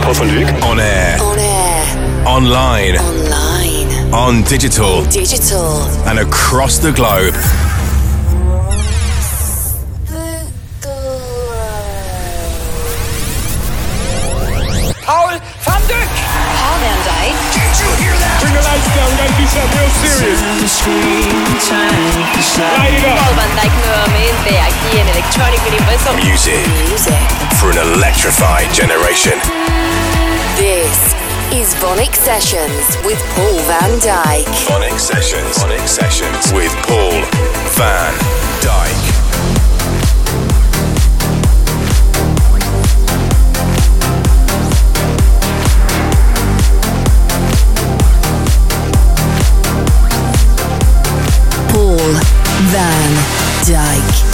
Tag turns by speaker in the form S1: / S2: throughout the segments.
S1: Paul van Dyk.
S2: On air.
S3: On air.
S2: Online.
S3: Online.
S2: On digital.
S3: Digital.
S2: And across the globe.
S4: Paul van Dyk.
S3: Paul van Dyk.
S4: Bring the lights down. We gotta do something real serious. Light it up.
S5: Paul van Dyk nuevamente aquí en Electronic Universal.
S2: Music
S3: Music.
S2: for an electrified generation.
S3: This is VONYC Sessions with Paul van Dyk.
S2: VONYC Sessions. VONYC Sessions with Paul van
S3: Dyk. Paul van Dyk.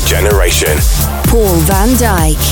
S2: Generation.
S3: Paul van Dyk.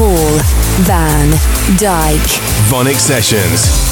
S3: Dyk. Dyke.
S2: VONYC Sessions.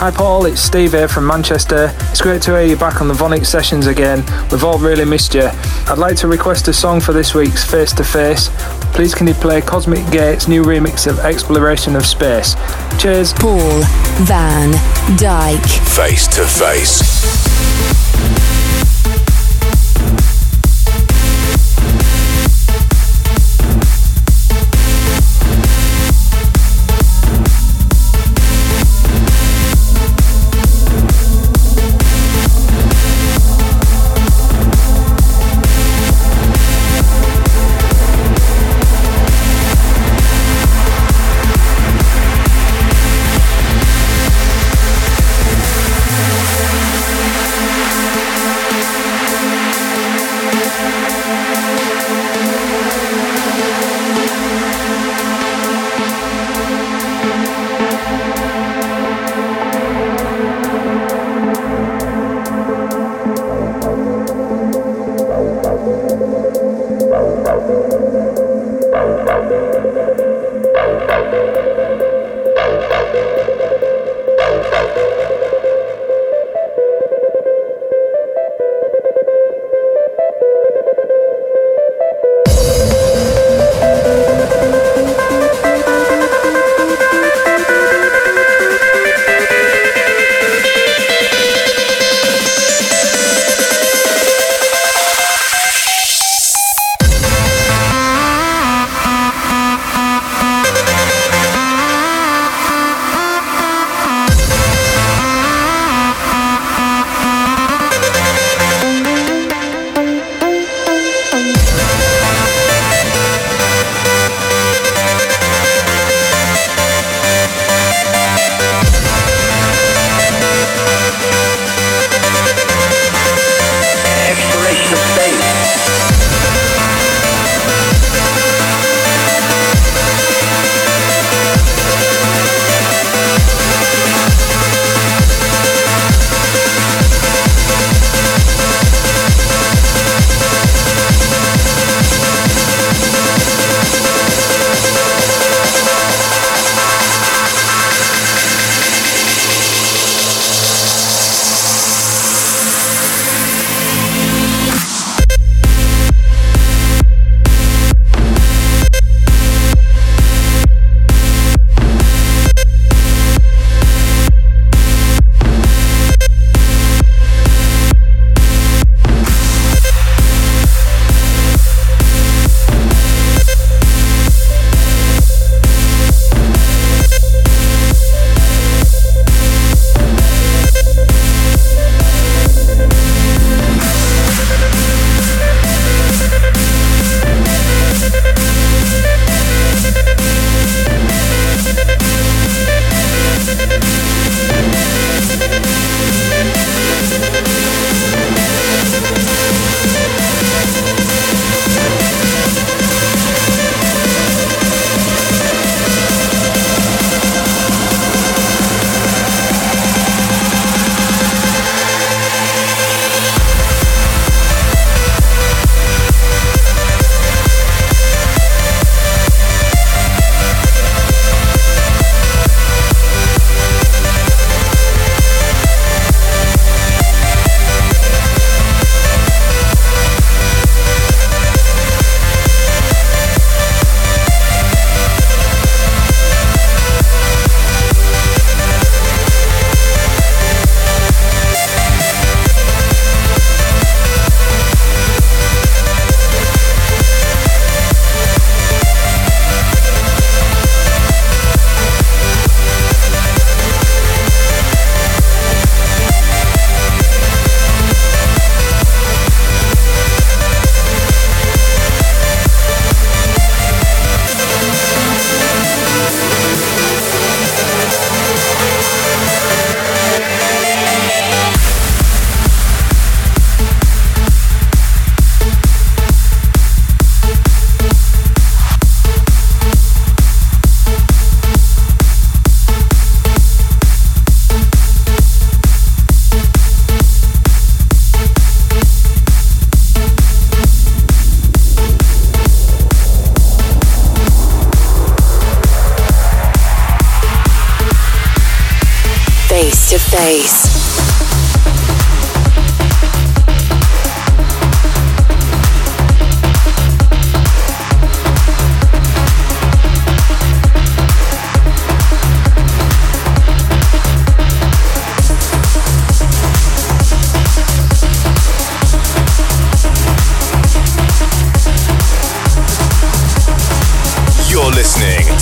S1: Hi Paul, it's Steve here from Manchester. It's great to hear you back on the VONYC sessions again. We've all really missed you. I'd like to request a song for this week's Face to Face. Please can you play Cosmic Gate's new remix of Exploration of Space? Cheers.
S3: Paul van Dyk.
S2: Face to Face.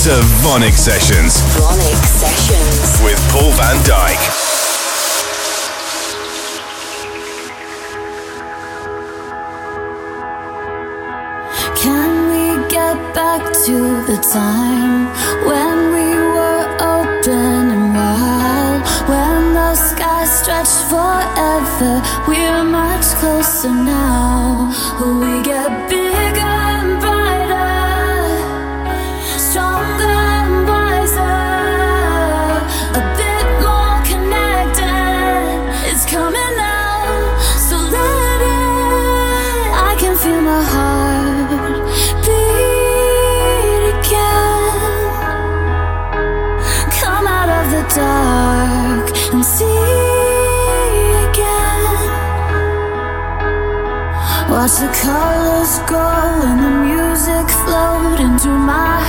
S3: To
S2: VONYC Sessions.
S3: VONYC Sessions.
S2: With Paul van Dyk.
S6: Can we get back to the time when we were open and wild? When the sky stretched forever, we're much closer now. We get bigger Watch the colors grow and the music float into my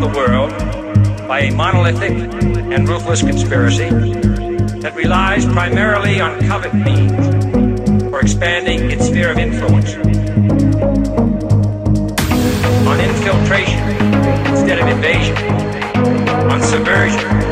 S7: the world by a monolithic and ruthless conspiracy that relies primarily on covert means for expanding its sphere of influence, on infiltration instead of invasion, on subversion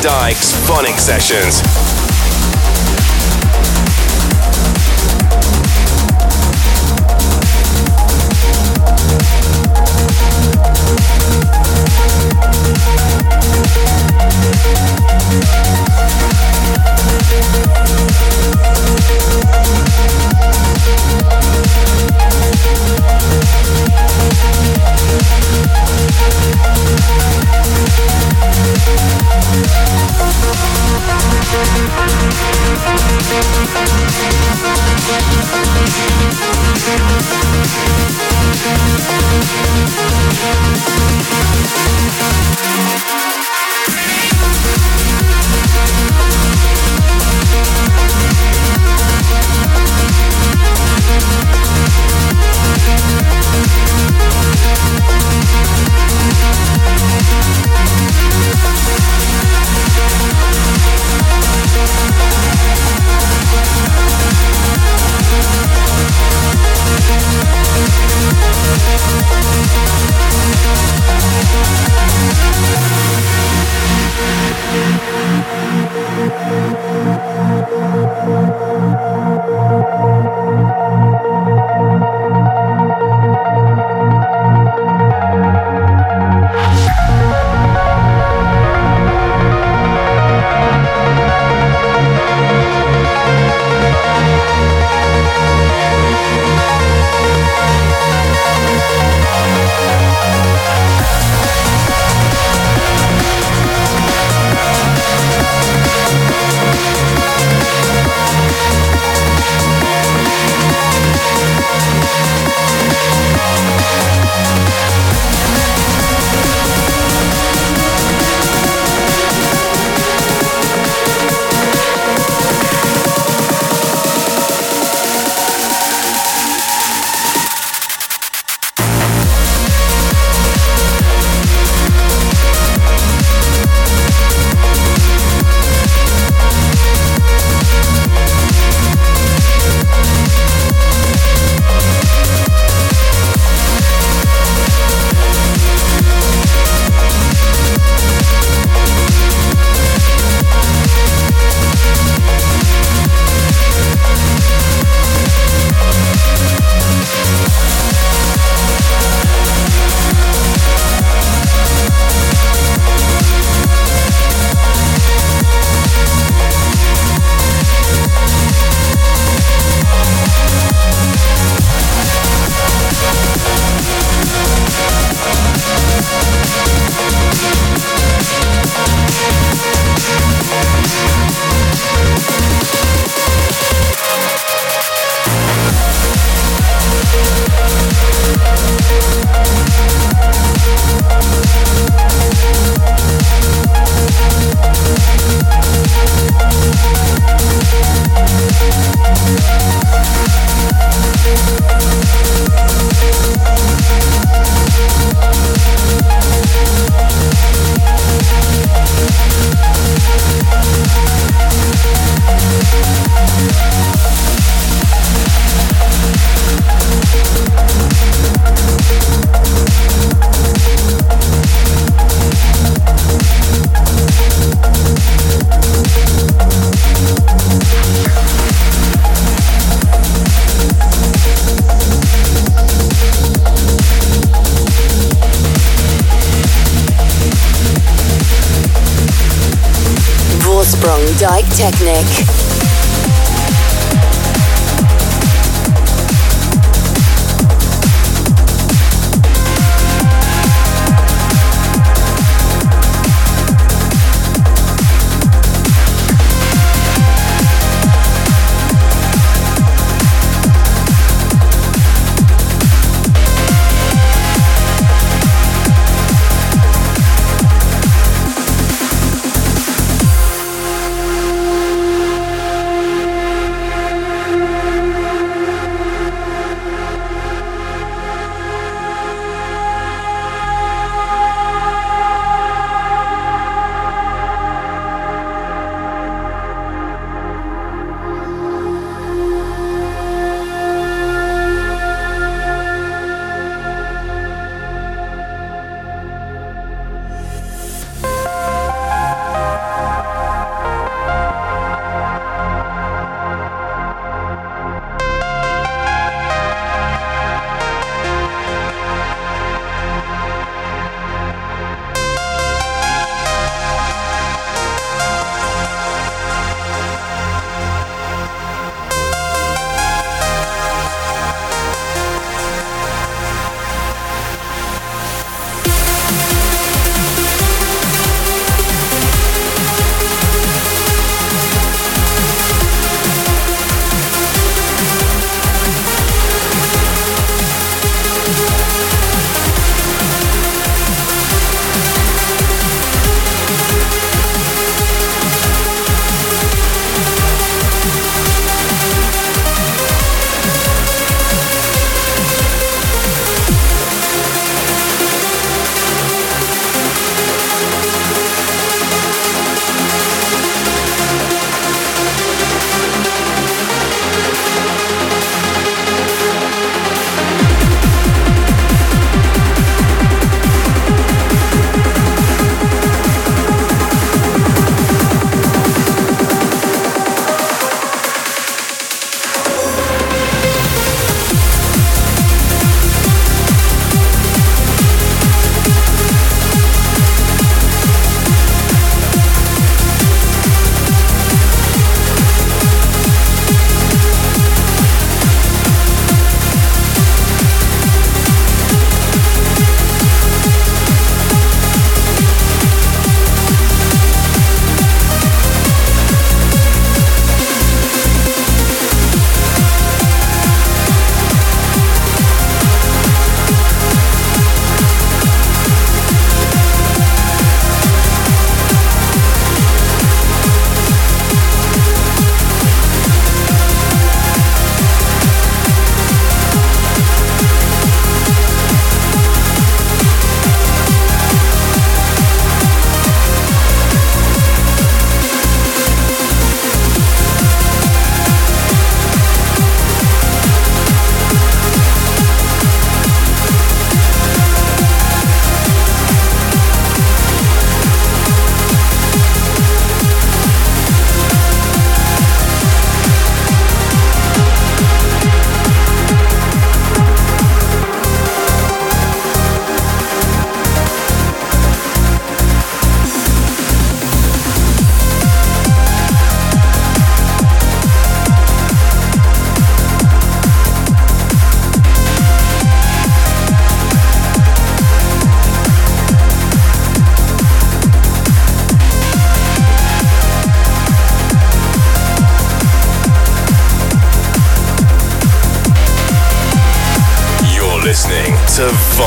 S2: Dyk's VONYC Sessions.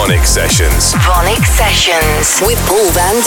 S2: To VONYC Sessions.
S3: VONYC Sessions with Paul van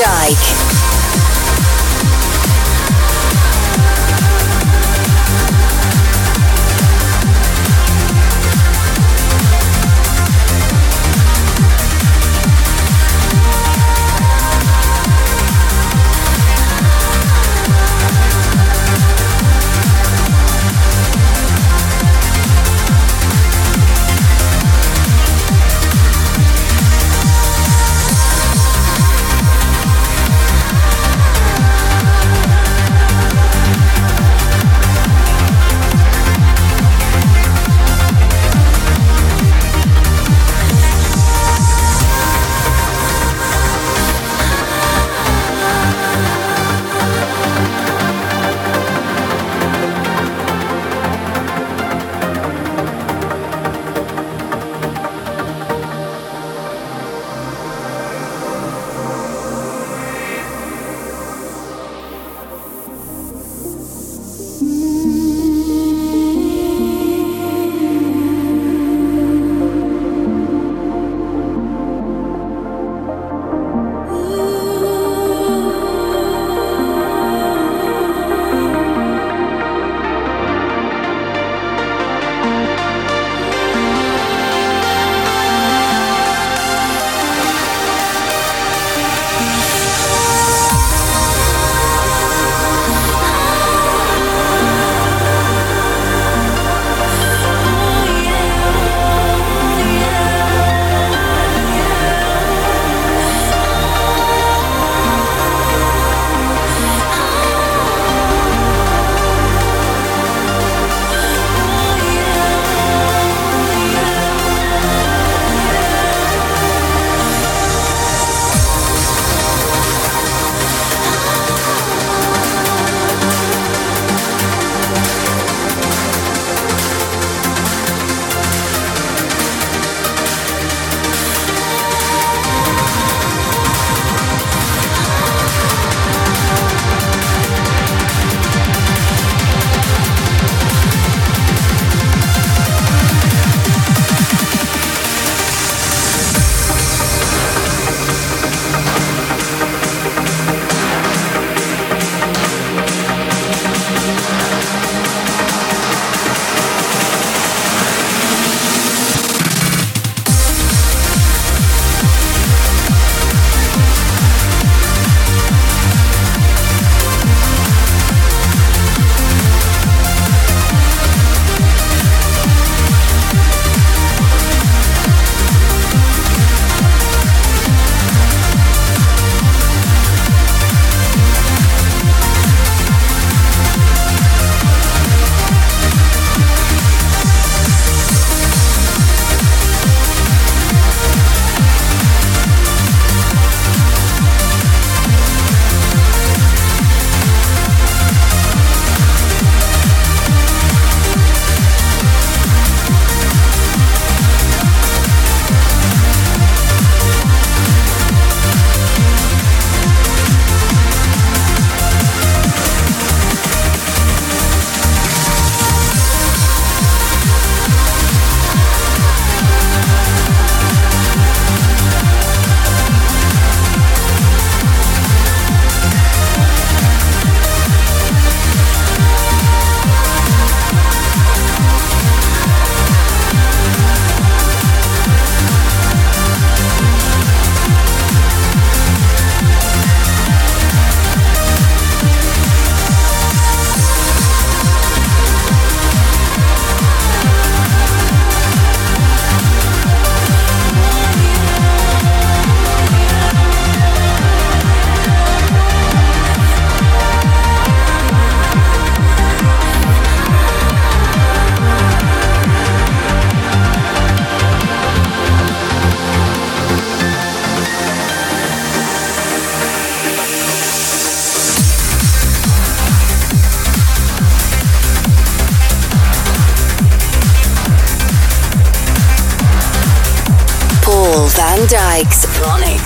S3: Dyk.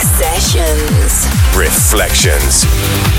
S8: Sessions. you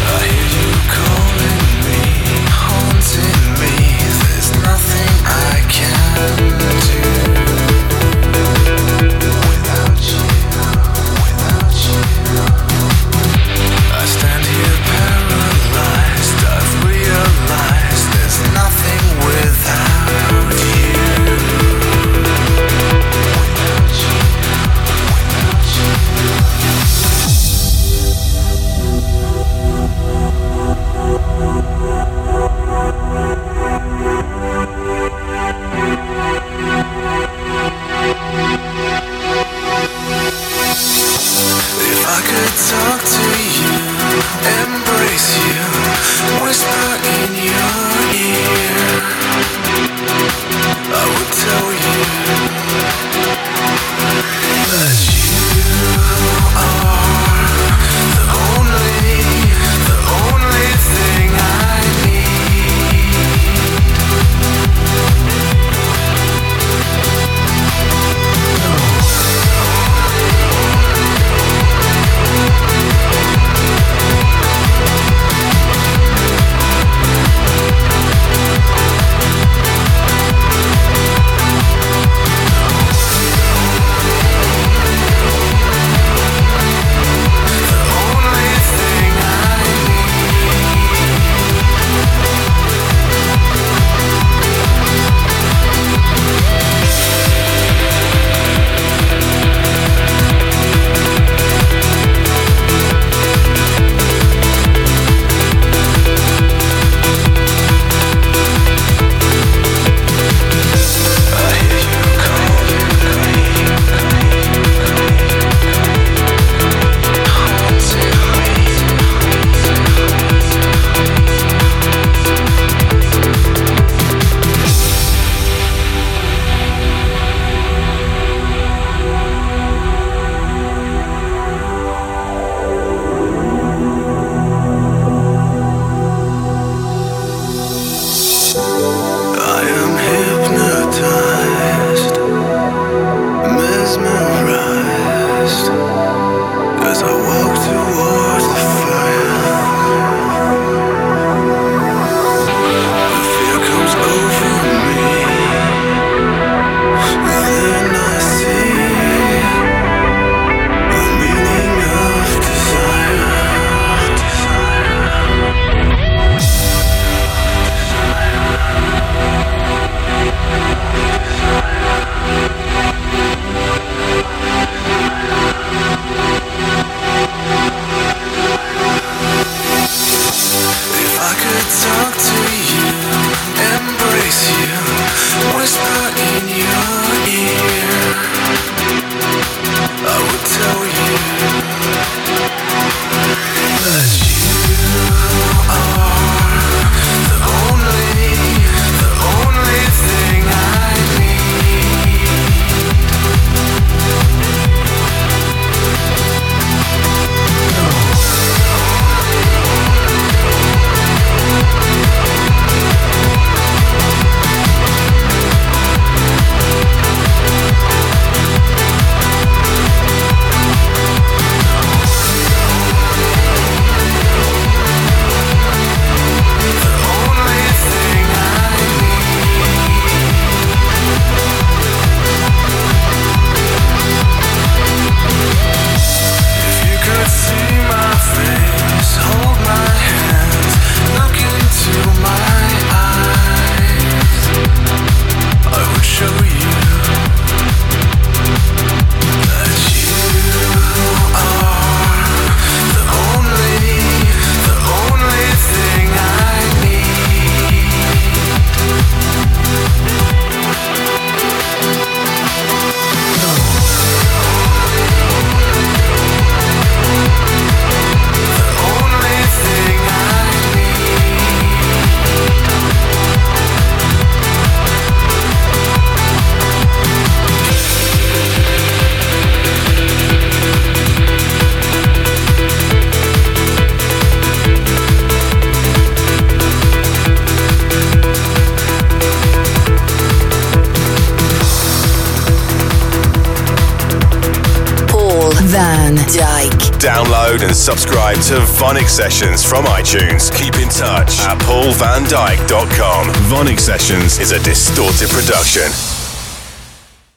S2: VONYC Sessions from iTunes. Keep in touch at paulvandyk.com. VONYC Sessions is a distorted production.